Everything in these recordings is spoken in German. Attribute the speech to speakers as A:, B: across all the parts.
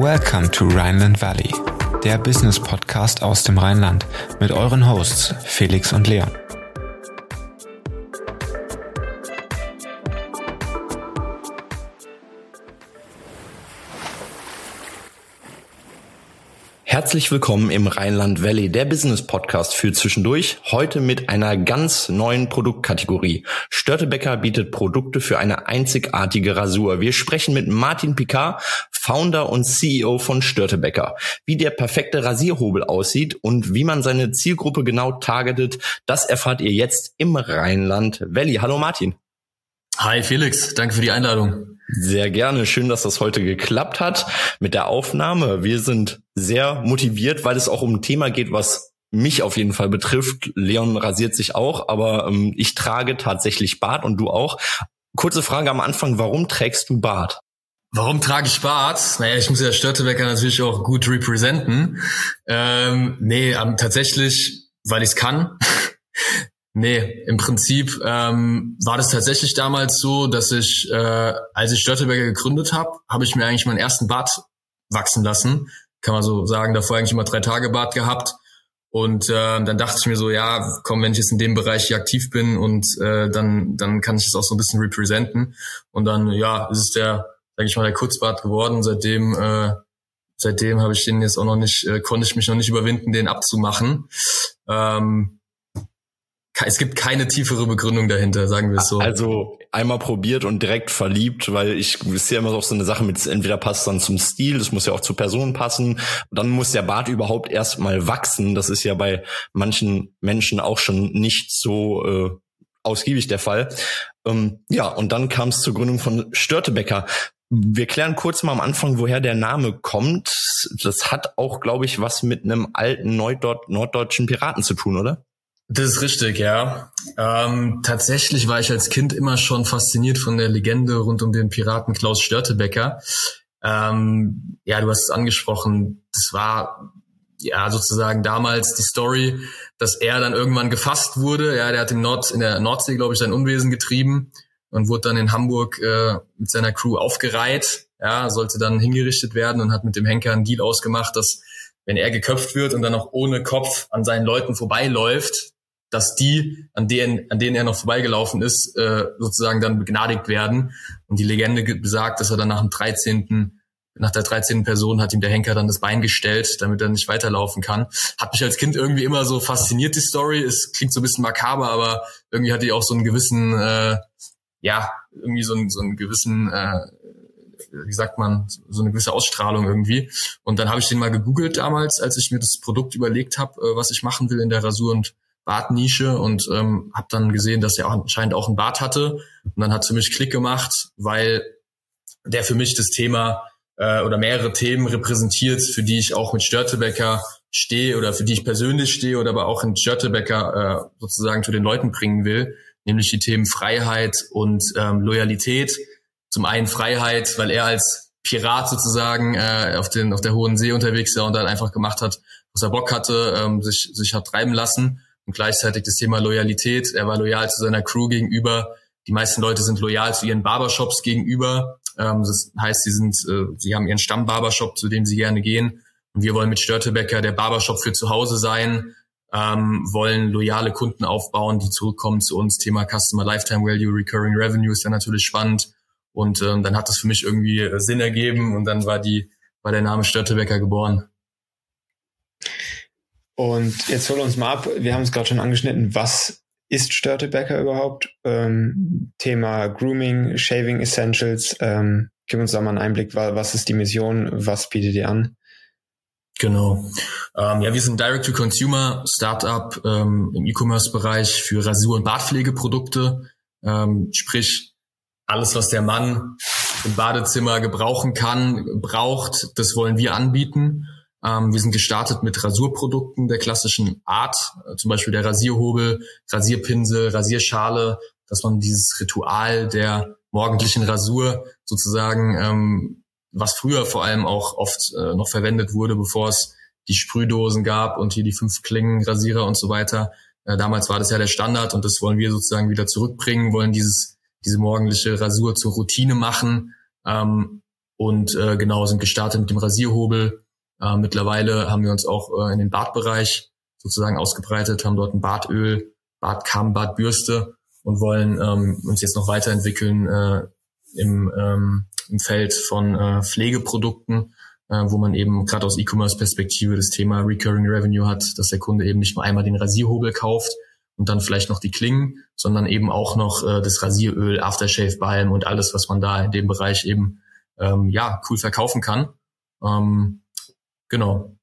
A: Welcome to Rhineland Valley, der Business Podcast aus dem Rheinland mit euren Hosts Felix und Leon.
B: Herzlich willkommen im Rheinland Valley, der Business Podcast für zwischendurch. Heute mit einer ganz neuen Produktkategorie. Störtebecker bietet Produkte für eine einzigartige Rasur. Wir sprechen mit Martin Picard, Founder und CEO von Störtebecker. Wie der perfekte Rasierhobel aussieht und wie man seine Zielgruppe genau targetet, das erfahrt ihr jetzt im Rheinland Valley. Hallo Martin.
C: Hi Felix, danke für die Einladung.
B: Sehr gerne. Schön, dass das heute geklappt hat mit der Aufnahme. Wir sind sehr motiviert, weil es auch um ein Thema geht, was mich auf jeden Fall betrifft. Leon rasiert sich auch, aber ähm, ich trage tatsächlich Bart und du auch. Kurze Frage am Anfang, warum trägst du Bart?
C: Warum trage ich Bart? Naja, ich muss ja Störtebecker natürlich auch gut representen. Ähm, nee, ähm, tatsächlich, weil ich es kann. Nee, im Prinzip ähm, war das tatsächlich damals so, dass ich, äh, als ich Störteberger gegründet habe, habe ich mir eigentlich meinen ersten Bart wachsen lassen. Kann man so sagen, davor eigentlich immer drei Tage Bart gehabt. Und äh, dann dachte ich mir so, ja, komm, wenn ich jetzt in dem Bereich hier aktiv bin und äh, dann, dann kann ich es auch so ein bisschen representen. Und dann, ja, ist es der, sag ich mal, der Kurzbart geworden. Seitdem, äh, seitdem habe ich den jetzt auch noch nicht, äh, konnte ich mich noch nicht überwinden, den abzumachen. Ähm, es gibt keine tiefere Begründung dahinter, sagen wir es so.
B: Also einmal probiert und direkt verliebt, weil ich ist ja immer auch so eine Sache mit entweder passt dann zum Stil, das muss ja auch zur Person passen, dann muss der Bart überhaupt erstmal wachsen. Das ist ja bei manchen Menschen auch schon nicht so äh, ausgiebig der Fall. Ähm, ja, und dann kam es zur Gründung von Störtebecker. Wir klären kurz mal am Anfang, woher der Name kommt. Das hat auch, glaube ich, was mit einem alten norddeutschen Piraten zu tun, oder?
C: Das ist richtig, ja. Ähm, tatsächlich war ich als Kind immer schon fasziniert von der Legende rund um den Piraten Klaus Störtebecker. Ähm, ja, du hast es angesprochen. Das war ja sozusagen damals die Story, dass er dann irgendwann gefasst wurde. Ja, der hat im Nord in der Nordsee, glaube ich, sein Unwesen getrieben und wurde dann in Hamburg äh, mit seiner Crew aufgereiht. Ja, sollte dann hingerichtet werden und hat mit dem Henker einen Deal ausgemacht, dass wenn er geköpft wird und dann auch ohne Kopf an seinen Leuten vorbeiläuft, dass die, an denen, an denen er noch vorbeigelaufen ist, äh, sozusagen dann begnadigt werden. Und die Legende besagt, dass er dann nach dem 13., nach der 13. Person hat ihm der Henker dann das Bein gestellt, damit er nicht weiterlaufen kann. Hat mich als Kind irgendwie immer so fasziniert, die Story. Es klingt so ein bisschen makaber, aber irgendwie hatte ich auch so einen gewissen, äh, ja, irgendwie so einen, so einen gewissen, äh, wie sagt man, so eine gewisse Ausstrahlung irgendwie. Und dann habe ich den mal gegoogelt damals, als ich mir das Produkt überlegt habe, äh, was ich machen will in der Rasur und Bartnische und ähm, habe dann gesehen, dass er auch, anscheinend auch einen Bart hatte. Und dann hat für mich Klick gemacht, weil der für mich das Thema äh, oder mehrere Themen repräsentiert, für die ich auch mit Störtebecker stehe oder für die ich persönlich stehe oder aber auch in Störtebecker äh, sozusagen zu den Leuten bringen will, nämlich die Themen Freiheit und ähm, Loyalität. Zum einen Freiheit, weil er als Pirat sozusagen äh, auf, den, auf der Hohen See unterwegs war und dann einfach gemacht hat, was er Bock hatte, ähm, sich, sich hat treiben lassen und gleichzeitig das Thema Loyalität. Er war loyal zu seiner Crew gegenüber. Die meisten Leute sind loyal zu ihren Barbershops gegenüber. Ähm, das heißt, sie sind, äh, sie haben ihren Stammbarbershop, zu dem sie gerne gehen. Und wir wollen mit Störtebecker der Barbershop für zu Hause sein, ähm, wollen loyale Kunden aufbauen, die zurückkommen zu uns. Thema Customer Lifetime Value, Recurring Revenue ist ja natürlich spannend. Und ähm, dann hat das für mich irgendwie äh, Sinn ergeben und dann war die, war der Name Störtebecker geboren.
A: Und jetzt hol uns mal ab, wir haben es gerade schon angeschnitten, was ist Störtebecker überhaupt? Ähm, Thema Grooming, Shaving Essentials. Ähm, gib uns da mal einen Einblick, was ist die Mission, was bietet ihr an?
C: Genau. Ähm, ja, wir sind Direct-to-Consumer Startup ähm, im E-Commerce-Bereich für Rasur- und Bartpflegeprodukte. Ähm, sprich, alles, was der Mann im Badezimmer gebrauchen kann, braucht, das wollen wir anbieten. Ähm, wir sind gestartet mit Rasurprodukten der klassischen Art, äh, zum Beispiel der Rasierhobel, Rasierpinsel, Rasierschale, dass man dieses Ritual der morgendlichen Rasur sozusagen, ähm, was früher vor allem auch oft äh, noch verwendet wurde, bevor es die Sprühdosen gab und hier die fünf Klingen, Rasierer und so weiter. Äh, damals war das ja der Standard und das wollen wir sozusagen wieder zurückbringen, wollen dieses, diese morgendliche Rasur zur Routine machen. Ähm, und äh, genau sind gestartet mit dem Rasierhobel. Äh, mittlerweile haben wir uns auch äh, in den Bartbereich sozusagen ausgebreitet, haben dort ein Bartöl, Bartkamm, Bartbürste und wollen ähm, uns jetzt noch weiterentwickeln äh, im, ähm, im Feld von äh, Pflegeprodukten, äh, wo man eben gerade aus E-Commerce-Perspektive das Thema Recurring Revenue hat, dass der Kunde eben nicht nur einmal den Rasierhobel kauft und dann vielleicht noch die Klingen, sondern eben auch noch äh, das Rasieröl, Aftershave Balm und alles, was man da in dem Bereich eben ähm, ja cool verkaufen kann. Ähm, genau.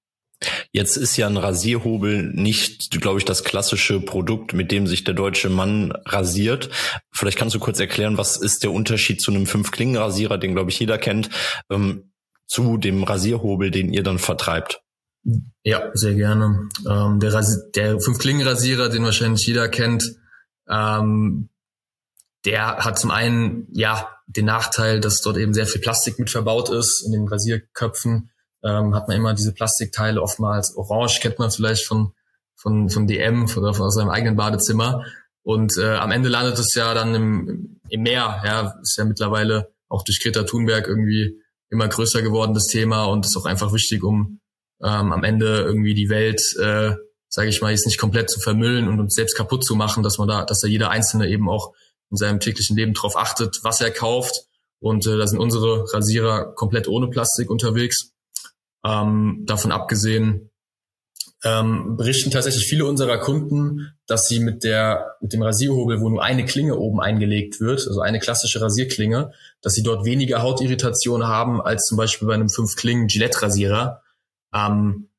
B: Jetzt ist ja ein Rasierhobel nicht, glaube ich, das klassische Produkt, mit dem sich der deutsche Mann rasiert. Vielleicht kannst du kurz erklären, was ist der Unterschied zu einem Fünf-Klingen-Rasierer, den, glaube ich, jeder kennt, ähm, zu dem Rasierhobel, den ihr dann vertreibt?
C: Ja, sehr gerne. Ähm, der, Rasi der Fünf-Klingen-Rasierer, den wahrscheinlich jeder kennt, ähm, der hat zum einen ja den Nachteil, dass dort eben sehr viel Plastik mit verbaut ist in den Rasierköpfen ähm, hat man immer diese Plastikteile, oftmals orange, kennt man vielleicht von, von, von DM oder von, seinem eigenen Badezimmer. Und äh, am Ende landet es ja dann im, im Meer. Ja, ist ja mittlerweile auch durch Greta Thunberg irgendwie immer größer geworden, das Thema. Und ist auch einfach wichtig, um ähm, am Ende irgendwie die Welt, äh, sage ich mal, jetzt nicht komplett zu vermüllen und uns selbst kaputt zu machen, dass man da, dass da jeder Einzelne eben auch in seinem täglichen Leben drauf achtet, was er kauft. Und äh, da sind unsere Rasierer komplett ohne Plastik unterwegs. Ähm, davon abgesehen ähm, berichten tatsächlich viele unserer Kunden, dass sie mit der mit dem Rasierhobel, wo nur eine Klinge oben eingelegt wird, also eine klassische Rasierklinge, dass sie dort weniger Hautirritation haben als zum Beispiel bei einem fünf Klingen Gillette Rasierer. Ähm,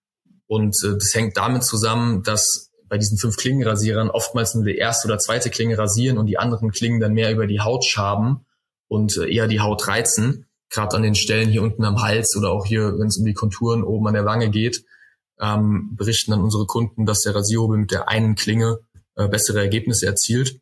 C: und äh, das hängt damit zusammen, dass bei diesen fünf Klingenrasierern oftmals nur die erste oder zweite Klinge rasieren und die anderen Klingen dann mehr über die Haut schaben und äh, eher die Haut reizen gerade an den Stellen hier unten am Hals oder auch hier, wenn es um die Konturen oben an der Wange geht, ähm, berichten dann unsere Kunden, dass der Rasierhobel mit der einen Klinge äh, bessere Ergebnisse erzielt.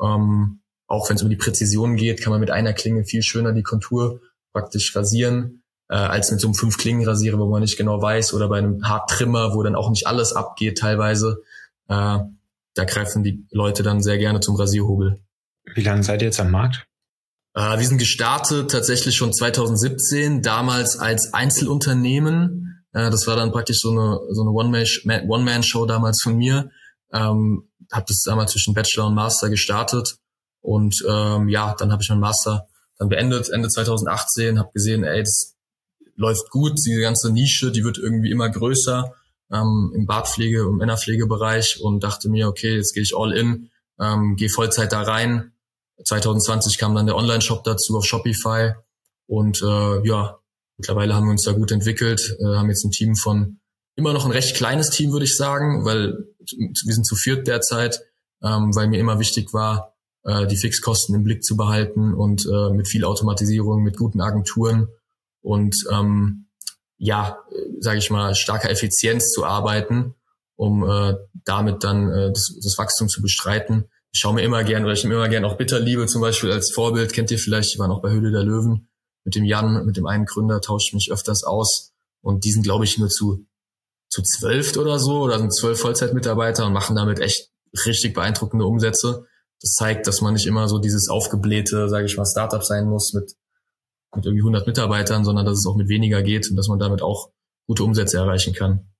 C: Ähm, auch wenn es um die Präzision geht, kann man mit einer Klinge viel schöner die Kontur praktisch rasieren, äh, als mit so einem fünf Klingen Rasierer, wo man nicht genau weiß, oder bei einem Haartrimmer, wo dann auch nicht alles abgeht teilweise. Äh, da greifen die Leute dann sehr gerne zum Rasierhobel.
A: Wie lange seid ihr jetzt am Markt?
C: Äh, wir sind gestartet tatsächlich schon 2017, damals als Einzelunternehmen. Äh, das war dann praktisch so eine, so eine One-Man-Show damals von mir. Ähm, habe das damals zwischen Bachelor und Master gestartet. Und ähm, ja, dann habe ich meinen Master dann beendet, Ende 2018, habe gesehen, ey, das läuft gut, diese ganze Nische, die wird irgendwie immer größer ähm, im Bartpflege- und Männerpflegebereich und dachte mir, okay, jetzt gehe ich all in, ähm, gehe Vollzeit da rein, 2020 kam dann der Online-Shop dazu auf Shopify. Und äh, ja, mittlerweile haben wir uns da gut entwickelt, äh, haben jetzt ein Team von immer noch ein recht kleines Team, würde ich sagen, weil wir sind zu viert derzeit, ähm, weil mir immer wichtig war, äh, die Fixkosten im Blick zu behalten und äh, mit viel Automatisierung, mit guten Agenturen und ähm, ja, sage ich mal, starker Effizienz zu arbeiten, um äh, damit dann äh, das, das Wachstum zu bestreiten ich schaue mir immer gern oder ich nehme immer gern auch Bitterliebe zum Beispiel als Vorbild. Kennt ihr vielleicht, die waren auch bei Höhle der Löwen. Mit dem Jan, mit dem einen Gründer tausche ich mich öfters aus. Und die sind, glaube ich, nur zu, zu zwölf oder so oder sind zwölf Vollzeitmitarbeiter und machen damit echt richtig beeindruckende Umsätze. Das zeigt, dass man nicht immer so dieses aufgeblähte, sage ich mal, Startup sein muss mit, mit irgendwie 100 Mitarbeitern, sondern dass es auch mit weniger geht und dass man damit auch gute Umsätze erreichen kann.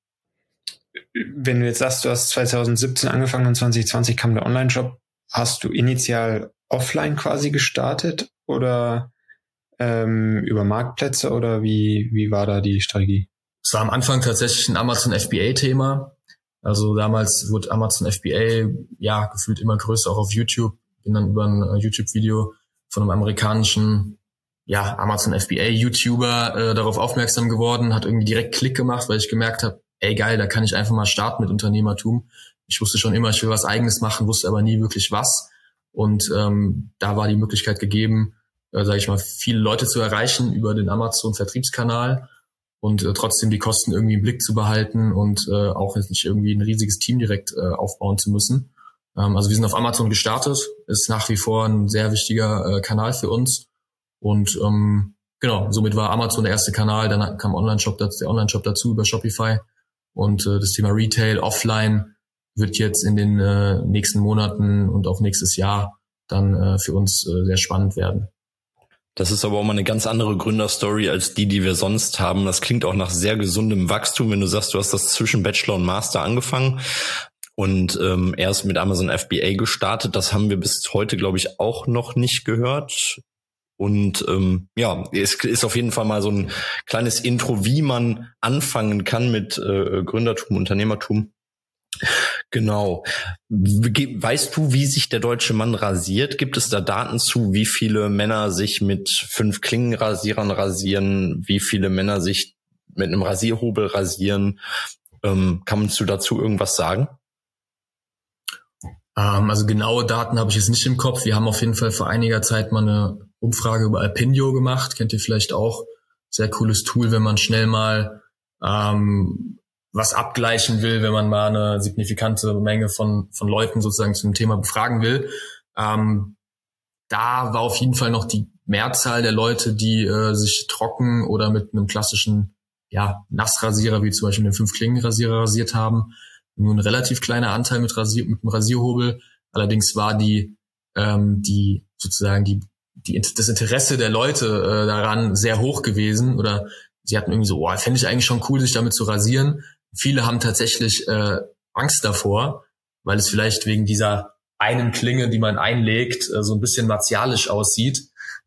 A: Wenn du jetzt sagst, du hast 2017 angefangen und 2020 kam der Online-Shop, hast du initial offline quasi gestartet oder ähm, über Marktplätze oder wie, wie war da die Strategie?
C: Es war am Anfang tatsächlich ein Amazon FBA-Thema. Also damals wurde Amazon FBA ja gefühlt immer größer, auch auf YouTube. Bin dann über ein äh, YouTube-Video von einem amerikanischen ja, Amazon FBA-YouTuber äh, darauf aufmerksam geworden, hat irgendwie direkt Klick gemacht, weil ich gemerkt habe, ey geil, da kann ich einfach mal starten mit Unternehmertum ich wusste schon immer, ich will was eigenes machen, wusste aber nie wirklich was. Und ähm, da war die Möglichkeit gegeben, äh, sage ich mal, viele Leute zu erreichen über den Amazon-Vertriebskanal und äh, trotzdem die Kosten irgendwie im Blick zu behalten und äh, auch jetzt nicht irgendwie ein riesiges Team direkt äh, aufbauen zu müssen. Ähm, also wir sind auf Amazon gestartet, ist nach wie vor ein sehr wichtiger äh, Kanal für uns. Und ähm, genau, somit war Amazon der erste Kanal, dann kam Online-Shop, der Online-Shop dazu über Shopify und äh, das Thema Retail, Offline wird jetzt in den äh, nächsten Monaten und auch nächstes Jahr dann äh, für uns äh, sehr spannend werden.
B: Das ist aber auch mal eine ganz andere Gründerstory als die, die wir sonst haben. Das klingt auch nach sehr gesundem Wachstum, wenn du sagst, du hast das zwischen Bachelor und Master angefangen und ähm, erst mit Amazon FBA gestartet. Das haben wir bis heute, glaube ich, auch noch nicht gehört. Und ähm, ja, es ist auf jeden Fall mal so ein kleines Intro, wie man anfangen kann mit äh, Gründertum, Unternehmertum. Genau. Weißt du, wie sich der deutsche Mann rasiert? Gibt es da Daten zu, wie viele Männer sich mit fünf Klingenrasierern rasieren, wie viele Männer sich mit einem Rasierhobel rasieren? Ähm, kannst du dazu irgendwas sagen?
C: Ähm, also genaue Daten habe ich jetzt nicht im Kopf. Wir haben auf jeden Fall vor einiger Zeit mal eine Umfrage über Alpinio gemacht. Kennt ihr vielleicht auch? Sehr cooles Tool, wenn man schnell mal ähm, was abgleichen will, wenn man mal eine signifikante Menge von, von Leuten sozusagen zum Thema befragen will. Ähm, da war auf jeden Fall noch die Mehrzahl der Leute, die äh, sich trocken oder mit einem klassischen ja, Nassrasierer, wie zum Beispiel den Fünf-Klingen-Rasierer rasiert haben nur ein relativ kleiner Anteil mit, Rasier, mit einem Rasierhobel. Allerdings war die, ähm, die sozusagen die, die, das Interesse der Leute äh, daran sehr hoch gewesen oder sie hatten irgendwie so, oh, fände ich eigentlich schon cool, sich damit zu rasieren. Viele haben tatsächlich äh, Angst davor, weil es vielleicht wegen dieser einen Klinge, die man einlegt, äh, so ein bisschen martialisch aussieht.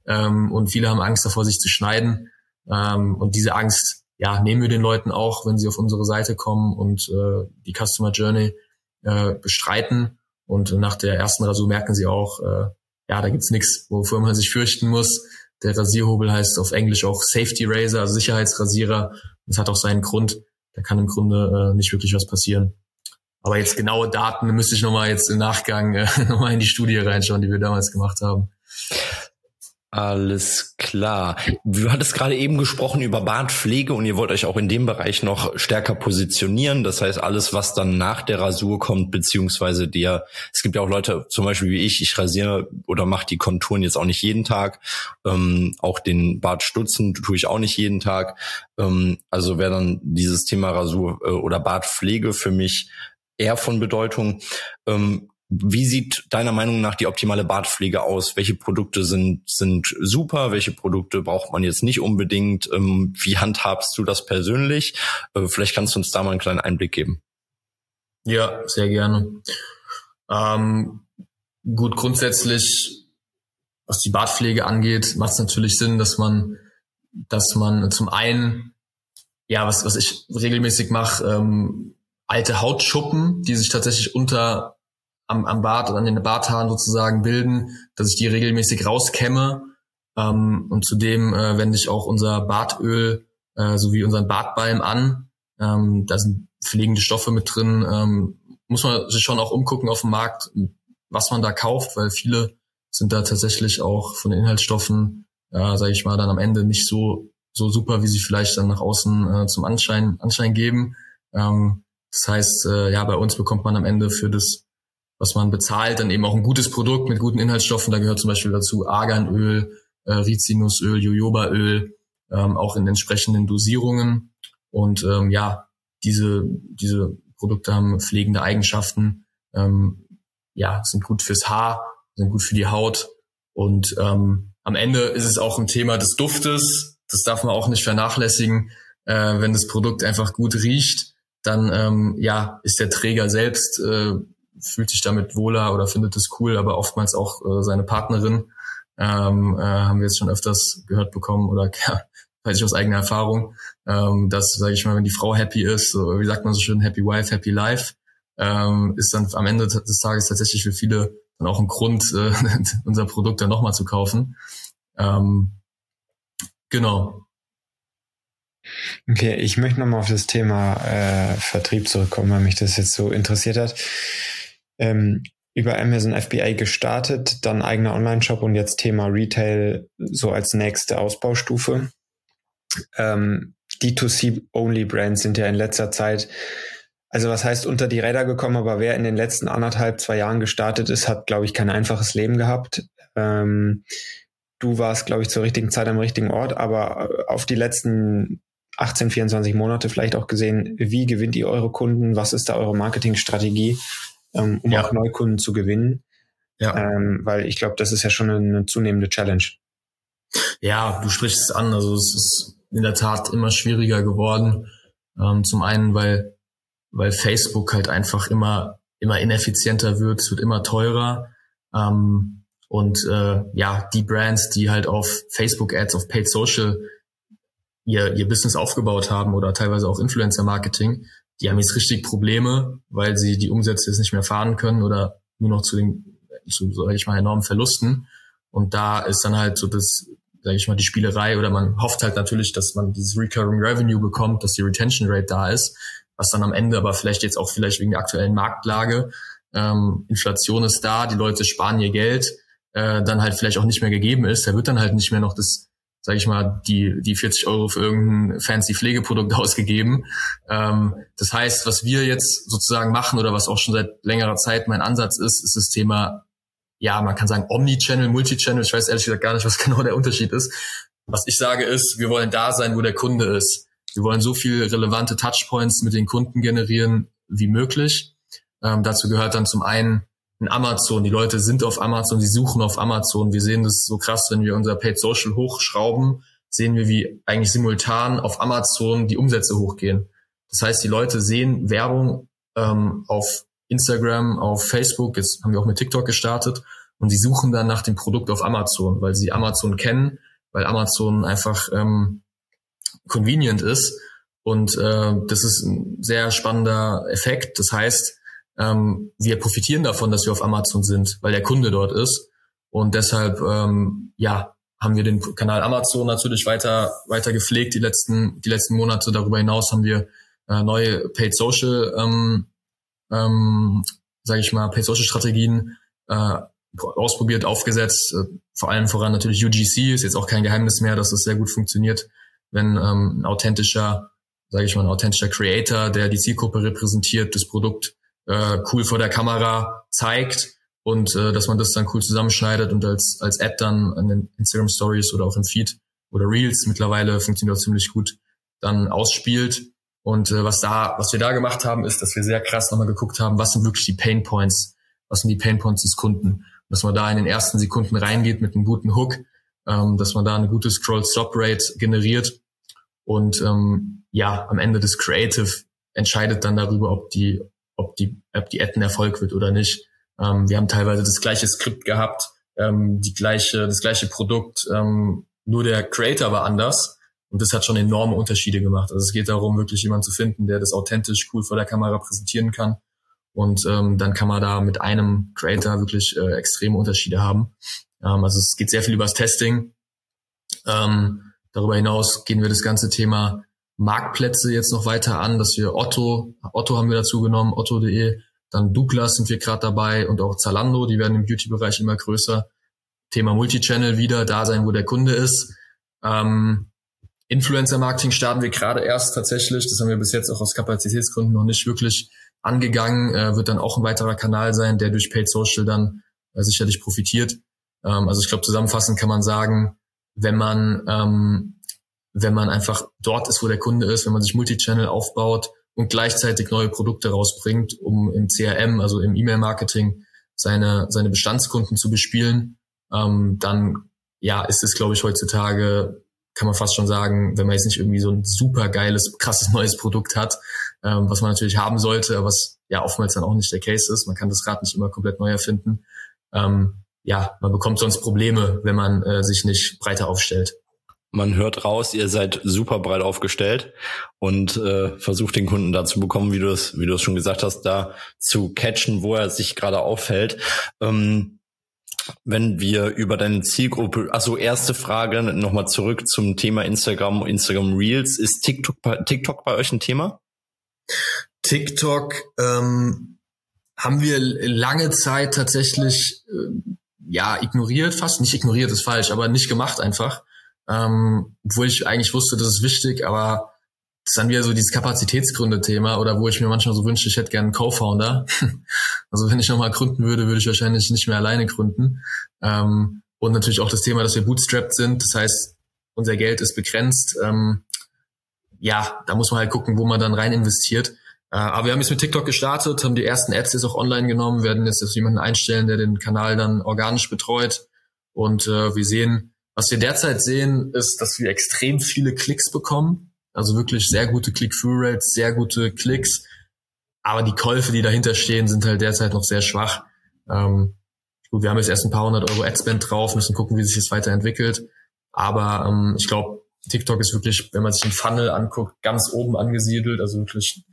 C: Ähm, und viele haben Angst davor, sich zu schneiden. Ähm, und diese Angst ja, nehmen wir den Leuten auch, wenn sie auf unsere Seite kommen und äh, die Customer Journey äh, bestreiten. Und nach der ersten Rasur merken sie auch, äh, ja, da gibt's nichts, wofür man sich fürchten muss. Der Rasierhobel heißt auf Englisch auch Safety Razor, also Sicherheitsrasierer. Das hat auch seinen Grund. Da kann im Grunde äh, nicht wirklich was passieren. Aber jetzt genaue Daten müsste ich nochmal jetzt im Nachgang äh, nochmal in die Studie reinschauen, die wir damals gemacht haben.
B: Alles klar. Du hattest gerade eben gesprochen über Bartpflege und ihr wollt euch auch in dem Bereich noch stärker positionieren. Das heißt, alles, was dann nach der Rasur kommt, beziehungsweise der, es gibt ja auch Leute, zum Beispiel wie ich, ich rasiere oder mache die Konturen jetzt auch nicht jeden Tag. Ähm, auch den Bart stutzen tue ich auch nicht jeden Tag. Ähm, also wäre dann dieses Thema Rasur äh, oder Bartpflege für mich eher von Bedeutung. Ähm, wie sieht deiner Meinung nach die optimale Bartpflege aus? Welche Produkte sind, sind super? Welche Produkte braucht man jetzt nicht unbedingt? Ähm, wie handhabst du das persönlich? Äh, vielleicht kannst du uns da mal einen kleinen Einblick geben.
C: Ja, sehr gerne. Ähm, gut, grundsätzlich, was die Bartpflege angeht, macht es natürlich Sinn, dass man, dass man zum einen, ja, was, was ich regelmäßig mache, ähm, alte Hautschuppen, die sich tatsächlich unter am, am Bart oder an den Barthaaren sozusagen bilden, dass ich die regelmäßig rauskämme. Ähm, und zudem äh, wende ich auch unser Bartöl äh, sowie unseren Bartbalm an. Ähm, da sind pflegende Stoffe mit drin. Ähm, muss man sich schon auch umgucken auf dem Markt, was man da kauft, weil viele sind da tatsächlich auch von den Inhaltsstoffen, äh, sage ich mal, dann am Ende nicht so so super, wie sie vielleicht dann nach außen äh, zum Anschein Anschein geben. Ähm, das heißt, äh, ja, bei uns bekommt man am Ende für das was man bezahlt, dann eben auch ein gutes Produkt mit guten Inhaltsstoffen. Da gehört zum Beispiel dazu Arganöl, äh, Rizinusöl, Jojobaöl, ähm, auch in entsprechenden Dosierungen. Und ähm, ja, diese, diese Produkte haben pflegende Eigenschaften, ähm, ja, sind gut fürs Haar, sind gut für die Haut. Und ähm, am Ende ist es auch ein Thema des Duftes. Das darf man auch nicht vernachlässigen. Äh, wenn das Produkt einfach gut riecht, dann ähm, ja ist der Träger selbst äh, fühlt sich damit wohler oder findet es cool, aber oftmals auch äh, seine Partnerin. Ähm, äh, haben wir jetzt schon öfters gehört bekommen oder ja, weiß ich aus eigener Erfahrung, ähm, dass, sage ich mal, wenn die Frau happy ist, so, wie sagt man so schön, happy wife, happy life, ähm, ist dann am Ende des Tages tatsächlich für viele dann auch ein Grund, äh, unser Produkt dann nochmal zu kaufen. Ähm, genau.
A: Okay, ich möchte nochmal auf das Thema äh, Vertrieb zurückkommen, weil mich das jetzt so interessiert hat ähm, über Amazon FBA gestartet, dann eigener Online-Shop und jetzt Thema Retail so als nächste Ausbaustufe. Ähm, D2C-Only-Brands sind ja in letzter Zeit, also was heißt unter die Räder gekommen, aber wer in den letzten anderthalb, zwei Jahren gestartet ist, hat, glaube ich, kein einfaches Leben gehabt. Ähm, du warst, glaube ich, zur richtigen Zeit am richtigen Ort, aber auf die letzten 18, 24 Monate vielleicht auch gesehen, wie gewinnt ihr eure Kunden? Was ist da eure Marketingstrategie? Ähm, um ja. auch Neukunden zu gewinnen. Ja. Ähm, weil ich glaube, das ist ja schon eine, zunehmende Challenge.
C: Ja, du sprichst es an. Also es ist in der Tat immer schwieriger geworden. Ähm, zum einen, weil, weil Facebook halt einfach immer, immer ineffizienter wird, es wird immer teurer. Ähm, und äh, ja, die Brands, die halt auf Facebook-Ads, auf Paid Social ihr, ihr Business aufgebaut haben oder teilweise auch Influencer-Marketing, die haben jetzt richtig Probleme, weil sie die Umsätze jetzt nicht mehr fahren können oder nur noch zu den, zu, sag ich mal, enormen Verlusten. Und da ist dann halt so das, sage ich mal, die Spielerei oder man hofft halt natürlich, dass man dieses Recurring Revenue bekommt, dass die Retention Rate da ist, was dann am Ende aber vielleicht jetzt auch vielleicht wegen der aktuellen Marktlage, ähm, Inflation ist da, die Leute sparen ihr Geld, äh, dann halt vielleicht auch nicht mehr gegeben ist. Da wird dann halt nicht mehr noch das, sage ich mal, die, die 40 Euro für irgendein fancy Pflegeprodukt ausgegeben. Ähm, das heißt, was wir jetzt sozusagen machen oder was auch schon seit längerer Zeit mein Ansatz ist, ist das Thema ja, man kann sagen Omnichannel, Multichannel. Ich weiß ehrlich gesagt gar nicht, was genau der Unterschied ist. Was ich sage ist, wir wollen da sein, wo der Kunde ist. Wir wollen so viele relevante Touchpoints mit den Kunden generieren wie möglich. Ähm, dazu gehört dann zum einen ein Amazon. Die Leute sind auf Amazon, sie suchen auf Amazon. Wir sehen das so krass, wenn wir unser Paid Social hochschrauben, sehen wir, wie eigentlich simultan auf Amazon die Umsätze hochgehen. Das heißt, die Leute sehen Werbung ähm, auf Instagram, auf Facebook, jetzt haben wir auch mit TikTok gestartet und sie suchen dann nach dem Produkt auf Amazon, weil sie Amazon kennen, weil Amazon einfach ähm, convenient ist und äh, das ist ein sehr spannender Effekt. Das heißt, ähm, wir profitieren davon, dass wir auf Amazon sind, weil der Kunde dort ist und deshalb ähm, ja haben wir den Kanal Amazon natürlich weiter weiter gepflegt die letzten die letzten Monate. Darüber hinaus haben wir äh, neue Paid Social ähm, ähm, sage ich mal, Paid-Social-Strategien äh, ausprobiert, aufgesetzt. Äh, vor allem voran natürlich UGC ist jetzt auch kein Geheimnis mehr, dass das sehr gut funktioniert, wenn ähm, ein authentischer, sage ich mal, ein authentischer Creator, der die Zielgruppe repräsentiert, das Produkt äh, cool vor der Kamera zeigt und äh, dass man das dann cool zusammenschneidet und als als Ad dann an den Instagram Stories oder auch im Feed oder Reels mittlerweile funktioniert auch ziemlich gut dann ausspielt und äh, was da, was wir da gemacht haben, ist, dass wir sehr krass nochmal geguckt haben, was sind wirklich die Pain Points, was sind die Pain Points des Kunden. Und dass man da in den ersten Sekunden reingeht mit einem guten Hook, ähm, dass man da eine gute Scroll-Stop-Rate generiert und ähm, ja, am Ende des Creative entscheidet dann darüber, ob die, ob die, ob die Ad ein Erfolg wird oder nicht. Ähm, wir haben teilweise das gleiche Skript gehabt, ähm, die gleiche, das gleiche Produkt, ähm, nur der Creator war anders und das hat schon enorme Unterschiede gemacht. Also es geht darum, wirklich jemanden zu finden, der das authentisch cool vor der Kamera präsentieren kann. Und ähm, dann kann man da mit einem Creator wirklich äh, extreme Unterschiede haben. Ähm, also es geht sehr viel über das Testing. Ähm, darüber hinaus gehen wir das ganze Thema Marktplätze jetzt noch weiter an, dass wir Otto, Otto haben wir dazu genommen, otto.de, dann Douglas sind wir gerade dabei und auch Zalando, die werden im Beauty-Bereich immer größer. Thema Multichannel wieder, da sein, wo der Kunde ist. Ähm, Influencer-Marketing starten wir gerade erst tatsächlich. Das haben wir bis jetzt auch aus Kapazitätsgründen noch nicht wirklich angegangen. Äh, wird dann auch ein weiterer Kanal sein, der durch Paid Social dann äh, sicherlich profitiert. Ähm, also ich glaube, zusammenfassend kann man sagen, wenn man, ähm, wenn man einfach dort ist, wo der Kunde ist, wenn man sich Multichannel aufbaut und gleichzeitig neue Produkte rausbringt, um im CRM, also im E-Mail-Marketing, seine, seine Bestandskunden zu bespielen, ähm, dann ja, ist es, glaube ich, heutzutage kann man fast schon sagen, wenn man jetzt nicht irgendwie so ein super geiles, krasses neues Produkt hat, ähm, was man natürlich haben sollte, was ja oftmals dann auch nicht der Case ist. Man kann das Rad nicht immer komplett neu erfinden. Ähm, ja, man bekommt sonst Probleme, wenn man äh, sich nicht breiter aufstellt.
B: Man hört raus, ihr seid super breit aufgestellt und äh, versucht den Kunden dazu bekommen, wie du es, wie du es schon gesagt hast, da zu catchen, wo er sich gerade auffällt. Ähm, wenn wir über deine Zielgruppe, also erste Frage nochmal zurück zum Thema Instagram, Instagram Reels. Ist TikTok, TikTok bei euch ein Thema?
C: TikTok ähm, haben wir lange Zeit tatsächlich äh, ja ignoriert, fast nicht ignoriert ist falsch, aber nicht gemacht einfach. Ähm, obwohl ich eigentlich wusste, das ist wichtig, aber das ist dann wieder so dieses Kapazitätsgründe-Thema oder wo ich mir manchmal so wünsche, ich hätte gerne einen Co-Founder. also wenn ich nochmal gründen würde, würde ich wahrscheinlich nicht mehr alleine gründen. Ähm, und natürlich auch das Thema, dass wir bootstrapped sind. Das heißt, unser Geld ist begrenzt. Ähm, ja, da muss man halt gucken, wo man dann rein investiert. Äh, aber wir haben jetzt mit TikTok gestartet, haben die ersten Ads jetzt auch online genommen, werden jetzt jemanden einstellen, der den Kanal dann organisch betreut. Und äh, wir sehen Was wir derzeit sehen, ist, dass wir extrem viele Klicks bekommen. Also wirklich sehr gute Click-Through-Rates, sehr gute Klicks. Aber die Käufe, die dahinter stehen, sind halt derzeit noch sehr schwach. Ähm, gut, wir haben jetzt erst ein paar hundert Euro Adspend drauf, müssen gucken, wie sich das weiterentwickelt. Aber ähm, ich glaube, TikTok ist wirklich, wenn man sich den Funnel anguckt, ganz oben angesiedelt, also wirklich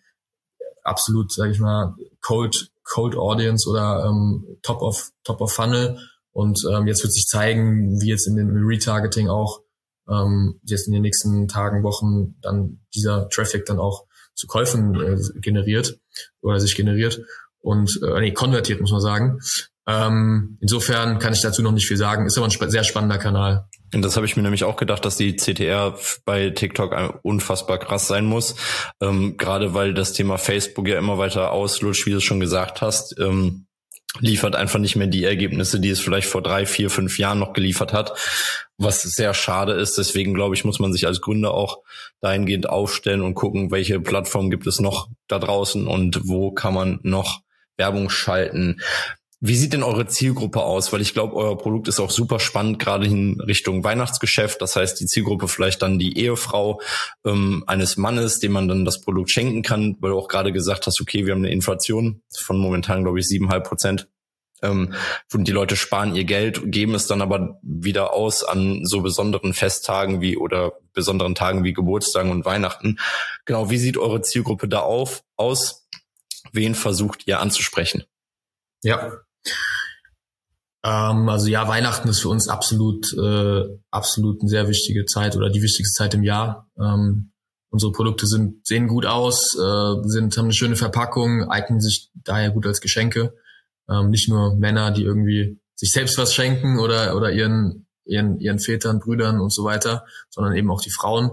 C: absolut, sage ich mal, Cold, Cold Audience oder ähm, Top of Top of Funnel. Und ähm, jetzt wird sich zeigen, wie jetzt in dem Retargeting auch ähm, jetzt in den nächsten Tagen, Wochen dann dieser Traffic dann auch zu Käufen äh, generiert oder sich generiert und äh, nee, konvertiert, muss man sagen. Ähm, insofern kann ich dazu noch nicht viel sagen. Ist aber ein sp sehr spannender Kanal.
B: Und das habe ich mir nämlich auch gedacht, dass die CTR bei TikTok unfassbar krass sein muss. Ähm, Gerade weil das Thema Facebook ja immer weiter auslutscht, wie du schon gesagt hast. Ähm, liefert einfach nicht mehr die Ergebnisse, die es vielleicht vor drei, vier, fünf Jahren noch geliefert hat, was sehr schade ist. Deswegen glaube ich, muss man sich als Gründer auch dahingehend aufstellen und gucken, welche Plattformen gibt es noch da draußen und wo kann man noch Werbung schalten. Wie sieht denn eure Zielgruppe aus? Weil ich glaube, euer Produkt ist auch super spannend, gerade in Richtung Weihnachtsgeschäft. Das heißt, die Zielgruppe vielleicht dann die Ehefrau ähm, eines Mannes, dem man dann das Produkt schenken kann, weil du auch gerade gesagt hast, okay, wir haben eine Inflation von momentan, glaube ich, siebeneinhalb Prozent. Ähm, und die Leute sparen ihr Geld, geben es dann aber wieder aus an so besonderen Festtagen wie oder besonderen Tagen wie Geburtstagen und Weihnachten. Genau, wie sieht eure Zielgruppe da auf, aus? Wen versucht ihr anzusprechen?
C: Ja, ähm, also ja, Weihnachten ist für uns absolut, äh, absolut eine sehr wichtige Zeit oder die wichtigste Zeit im Jahr. Ähm, unsere Produkte sind, sehen gut aus, äh, sind, haben eine schöne Verpackung, eignen sich daher gut als Geschenke. Ähm, nicht nur Männer, die irgendwie sich selbst was schenken oder, oder ihren, ihren, ihren Vätern, Brüdern und so weiter, sondern eben auch die Frauen,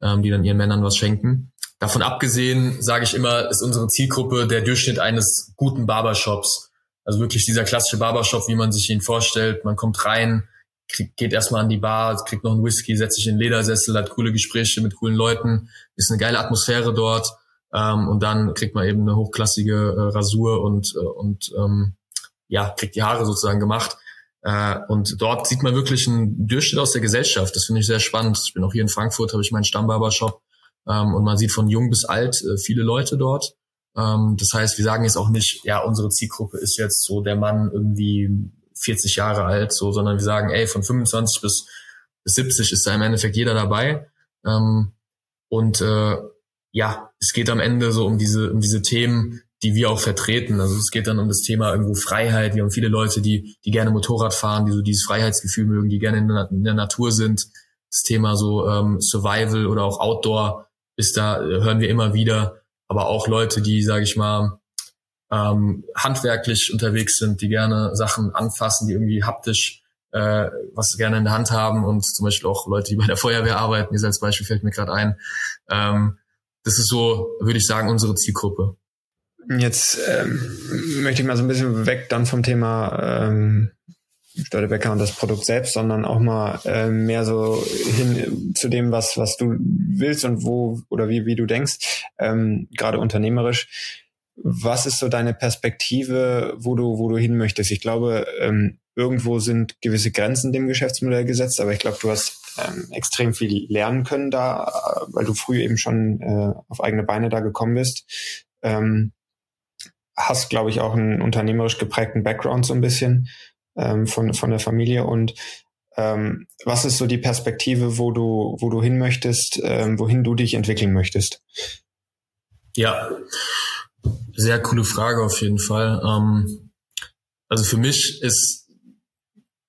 C: ähm, die dann ihren Männern was schenken. Davon abgesehen, sage ich immer, ist unsere Zielgruppe der Durchschnitt eines guten Barbershops. Also wirklich dieser klassische Barbershop, wie man sich ihn vorstellt. Man kommt rein, krieg, geht erstmal an die Bar, kriegt noch einen Whisky, setzt sich in den Ledersessel, hat coole Gespräche mit coolen Leuten, ist eine geile Atmosphäre dort. Ähm, und dann kriegt man eben eine hochklassige äh, Rasur und, äh, und ähm, ja, kriegt die Haare sozusagen gemacht. Äh, und dort sieht man wirklich einen Durchschnitt aus der Gesellschaft. Das finde ich sehr spannend. Ich bin auch hier in Frankfurt, habe ich meinen Stammbarbershop ähm, und man sieht von jung bis alt äh, viele Leute dort. Ähm, das heißt, wir sagen jetzt auch nicht, ja, unsere Zielgruppe ist jetzt so der Mann irgendwie 40 Jahre alt, so, sondern wir sagen, ey, von 25 bis, bis 70 ist da im Endeffekt jeder dabei. Ähm, und äh, ja, es geht am Ende so um diese, um diese Themen, die wir auch vertreten. Also es geht dann um das Thema irgendwo Freiheit. Wir haben viele Leute, die, die gerne Motorrad fahren, die so dieses Freiheitsgefühl mögen, die gerne in der, in der Natur sind. Das Thema so ähm, Survival oder auch Outdoor ist da, hören wir immer wieder aber auch Leute, die, sage ich mal, ähm, handwerklich unterwegs sind, die gerne Sachen anfassen, die irgendwie haptisch äh, was gerne in der Hand haben und zum Beispiel auch Leute, die bei der Feuerwehr arbeiten, dieses als Beispiel fällt mir gerade ein. Ähm, das ist so, würde ich sagen, unsere Zielgruppe.
A: Jetzt ähm, möchte ich mal so ein bisschen weg dann vom Thema ähm, Störtebecker und das Produkt selbst, sondern auch mal äh, mehr so hin zu dem, was, was du willst und wo oder wie, wie du denkst, ähm, gerade unternehmerisch. Was ist so deine Perspektive, wo du, wo du hin möchtest? Ich glaube, ähm, irgendwo sind gewisse Grenzen dem Geschäftsmodell gesetzt, aber ich glaube, du hast ähm, extrem viel lernen können da, weil du früh eben schon äh, auf eigene Beine da gekommen bist. Ähm, hast, glaube ich, auch einen unternehmerisch geprägten Background so ein bisschen ähm, von, von der Familie und ähm, was ist so die Perspektive, wo du, wo du hin möchtest, ähm, wohin du dich entwickeln möchtest?
C: Ja, sehr coole Frage auf jeden Fall. Ähm, also für mich ist,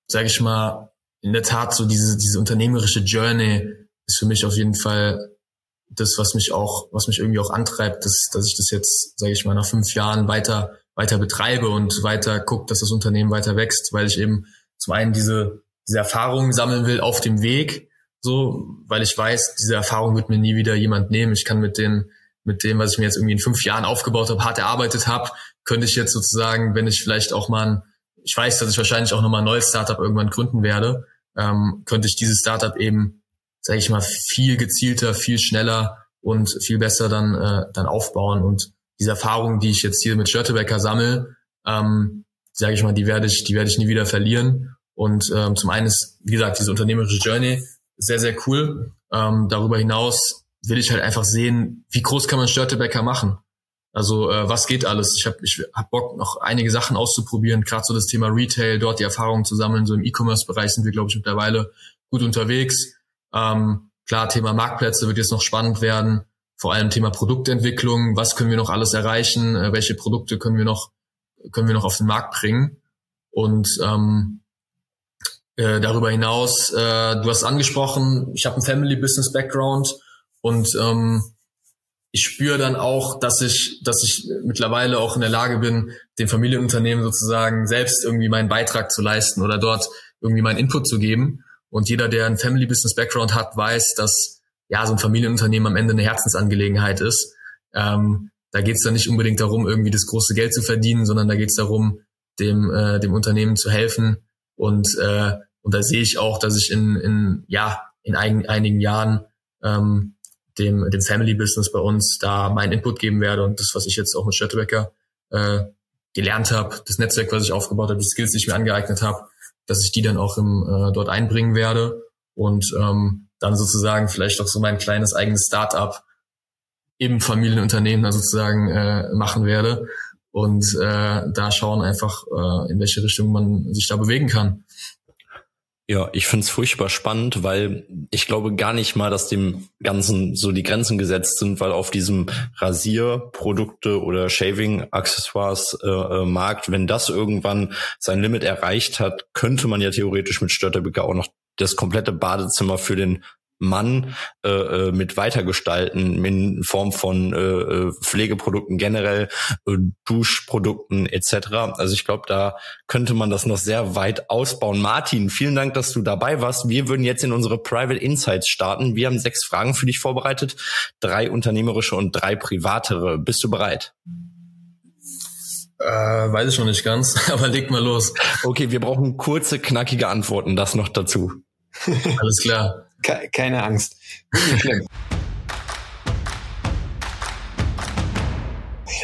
C: sage ich mal, in der Tat so diese, diese unternehmerische Journey ist für mich auf jeden Fall das, was mich auch, was mich irgendwie auch antreibt, dass, dass ich das jetzt, sage ich mal, nach fünf Jahren weiter weiter betreibe und weiter gucke, dass das Unternehmen weiter wächst, weil ich eben zum einen diese, diese Erfahrungen sammeln will auf dem Weg, so, weil ich weiß, diese Erfahrung wird mir nie wieder jemand nehmen. Ich kann mit den, mit dem, was ich mir jetzt irgendwie in fünf Jahren aufgebaut habe, hart erarbeitet habe, könnte ich jetzt sozusagen, wenn ich vielleicht auch mal, ein, ich weiß, dass ich wahrscheinlich auch nochmal ein neues Startup irgendwann gründen werde, ähm, könnte ich dieses Startup eben, sage ich mal, viel gezielter, viel schneller und viel besser dann, äh, dann aufbauen und diese Erfahrung, die ich jetzt hier mit Störtebecker sammle, ähm, sage ich mal, die werde ich, die werde ich nie wieder verlieren. Und ähm, zum einen ist, wie gesagt, diese unternehmerische Journey sehr, sehr cool. Ähm, darüber hinaus will ich halt einfach sehen, wie groß kann man Störtebäcker machen. Also äh, was geht alles? Ich habe ich hab Bock, noch einige Sachen auszuprobieren, gerade so das Thema Retail, dort die Erfahrungen zu sammeln. So im E-Commerce-Bereich sind wir, glaube ich, mittlerweile gut unterwegs. Ähm, klar, Thema Marktplätze wird jetzt noch spannend werden. Vor allem Thema Produktentwicklung. Was können wir noch alles erreichen? Äh, welche Produkte können wir noch können wir noch auf den Markt bringen? Und ähm, äh, darüber hinaus, äh, du hast angesprochen, ich habe einen Family Business Background und ähm, ich spüre dann auch, dass ich, dass ich mittlerweile auch in der Lage bin, dem Familienunternehmen sozusagen selbst irgendwie meinen Beitrag zu leisten oder dort irgendwie meinen Input zu geben. Und jeder, der einen Family Business Background hat, weiß, dass ja so ein Familienunternehmen am Ende eine Herzensangelegenheit ist. Ähm, da geht es dann nicht unbedingt darum, irgendwie das große Geld zu verdienen, sondern da geht es darum, dem, äh, dem Unternehmen zu helfen. Und, äh, und da sehe ich auch, dass ich in, in, ja, in ein, einigen Jahren ähm, dem, dem Family Business bei uns da meinen Input geben werde und das, was ich jetzt auch mit Störtebecker äh, gelernt habe, das Netzwerk, was ich aufgebaut habe, die Skills, die ich mir angeeignet habe, dass ich die dann auch im, äh, dort einbringen werde und ähm, dann sozusagen vielleicht auch so mein kleines eigenes Start-up im Familienunternehmen dann sozusagen äh, machen werde und äh, da schauen einfach, äh, in welche Richtung man sich da bewegen kann.
B: Ja, ich find's furchtbar spannend, weil ich glaube gar nicht mal, dass dem Ganzen so die Grenzen gesetzt sind, weil auf diesem Rasierprodukte oder Shaving-Accessoires-Markt, äh, wenn das irgendwann sein Limit erreicht hat, könnte man ja theoretisch mit Störtebeker auch noch das komplette Badezimmer für den Mann äh, äh, mit weitergestalten in Form von äh, äh, Pflegeprodukten generell, äh, Duschprodukten etc. Also ich glaube, da könnte man das noch sehr weit ausbauen. Martin, vielen Dank, dass du dabei warst. Wir würden jetzt in unsere Private Insights starten. Wir haben sechs Fragen für dich vorbereitet, drei unternehmerische und drei privatere. Bist du bereit?
C: Äh, weiß ich noch nicht ganz, aber leg mal los.
B: Okay, wir brauchen kurze, knackige Antworten, das noch dazu.
C: Alles klar.
A: Keine Angst.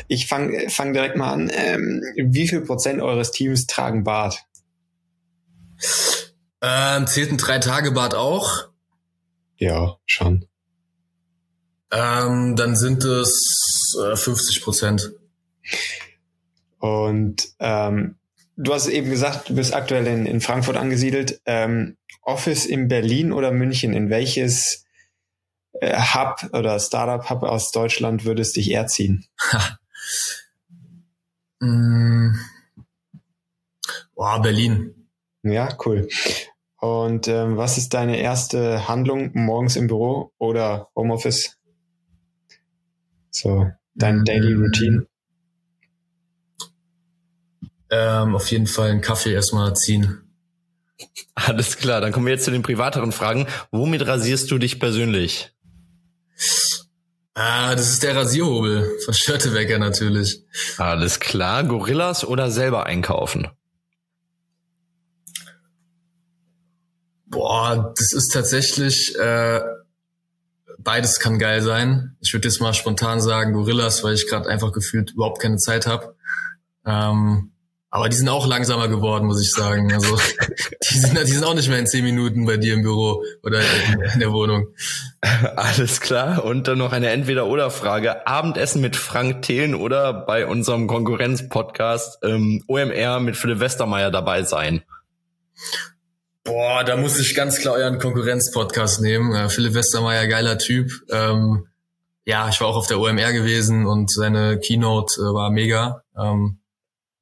A: Ich fange fang direkt mal an. Ähm, wie viel Prozent eures Teams tragen Bart?
C: Ähm, zählt ein Drei-Tage-Bart auch?
A: Ja, schon.
C: Ähm, dann sind es äh, 50 Prozent.
A: Und ähm, du hast eben gesagt, du bist aktuell in, in Frankfurt angesiedelt. Ähm, Office in Berlin oder München? In welches äh, Hub oder Startup-Hub aus Deutschland würdest dich eher ziehen?
C: mm. Boah, Berlin.
A: Ja, cool. Und ähm, was ist deine erste Handlung morgens im Büro oder Homeoffice? So, dein Daily Routine?
C: Ähm, auf jeden Fall einen Kaffee erstmal ziehen.
B: Alles klar, dann kommen wir jetzt zu den privateren Fragen. Womit rasierst du dich persönlich?
C: Ah, das ist der Rasierhobel von Schörtewecker natürlich.
B: Alles klar, Gorillas oder selber einkaufen?
C: Boah, das ist tatsächlich äh, beides kann geil sein. Ich würde jetzt mal spontan sagen Gorillas, weil ich gerade einfach gefühlt überhaupt keine Zeit habe. Ähm, aber die sind auch langsamer geworden, muss ich sagen. Also die sind, die sind auch nicht mehr in zehn Minuten bei dir im Büro oder in, der Wohnung.
B: Alles klar. Und dann noch eine Entweder-Oder-Frage. Abendessen mit Frank Thelen oder bei unserem Konkurrenz-Podcast ähm, OMR mit Philipp Westermeier dabei sein?
C: Boah, da muss ich ganz klar euren Konkurrenz-Podcast nehmen. Äh, Philipp Westermeier, geiler Typ. Ähm, ja, ich war auch auf der OMR gewesen und seine Keynote äh, war mega. Ähm,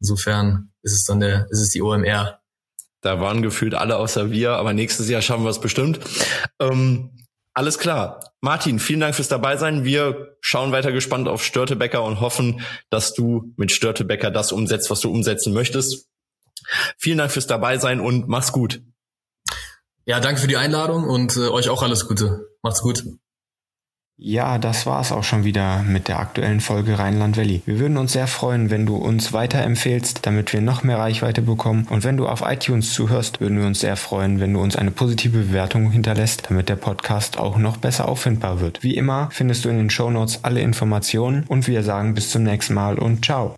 C: Insofern ist es dann der, ist es die OMR.
B: Da waren gefühlt alle außer wir, aber nächstes Jahr schaffen wir es bestimmt. Ähm, alles klar. Martin, vielen Dank fürs Dabeisein. Wir schauen weiter gespannt auf Störtebecker und hoffen, dass du mit Störtebecker das umsetzt, was du umsetzen möchtest. Vielen Dank fürs Dabeisein und mach's gut.
C: Ja, danke für die Einladung und äh, euch auch alles Gute. Macht's gut.
A: Ja, das war's auch schon wieder mit der aktuellen Folge Rheinland Valley. Wir würden uns sehr freuen, wenn du uns weiterempfehlst, damit wir noch mehr Reichweite bekommen. Und wenn du auf iTunes zuhörst, würden wir uns sehr freuen, wenn du uns eine positive Bewertung hinterlässt, damit der Podcast auch noch besser auffindbar wird. Wie immer findest du in den Show Notes alle Informationen und wir sagen bis zum nächsten Mal und ciao.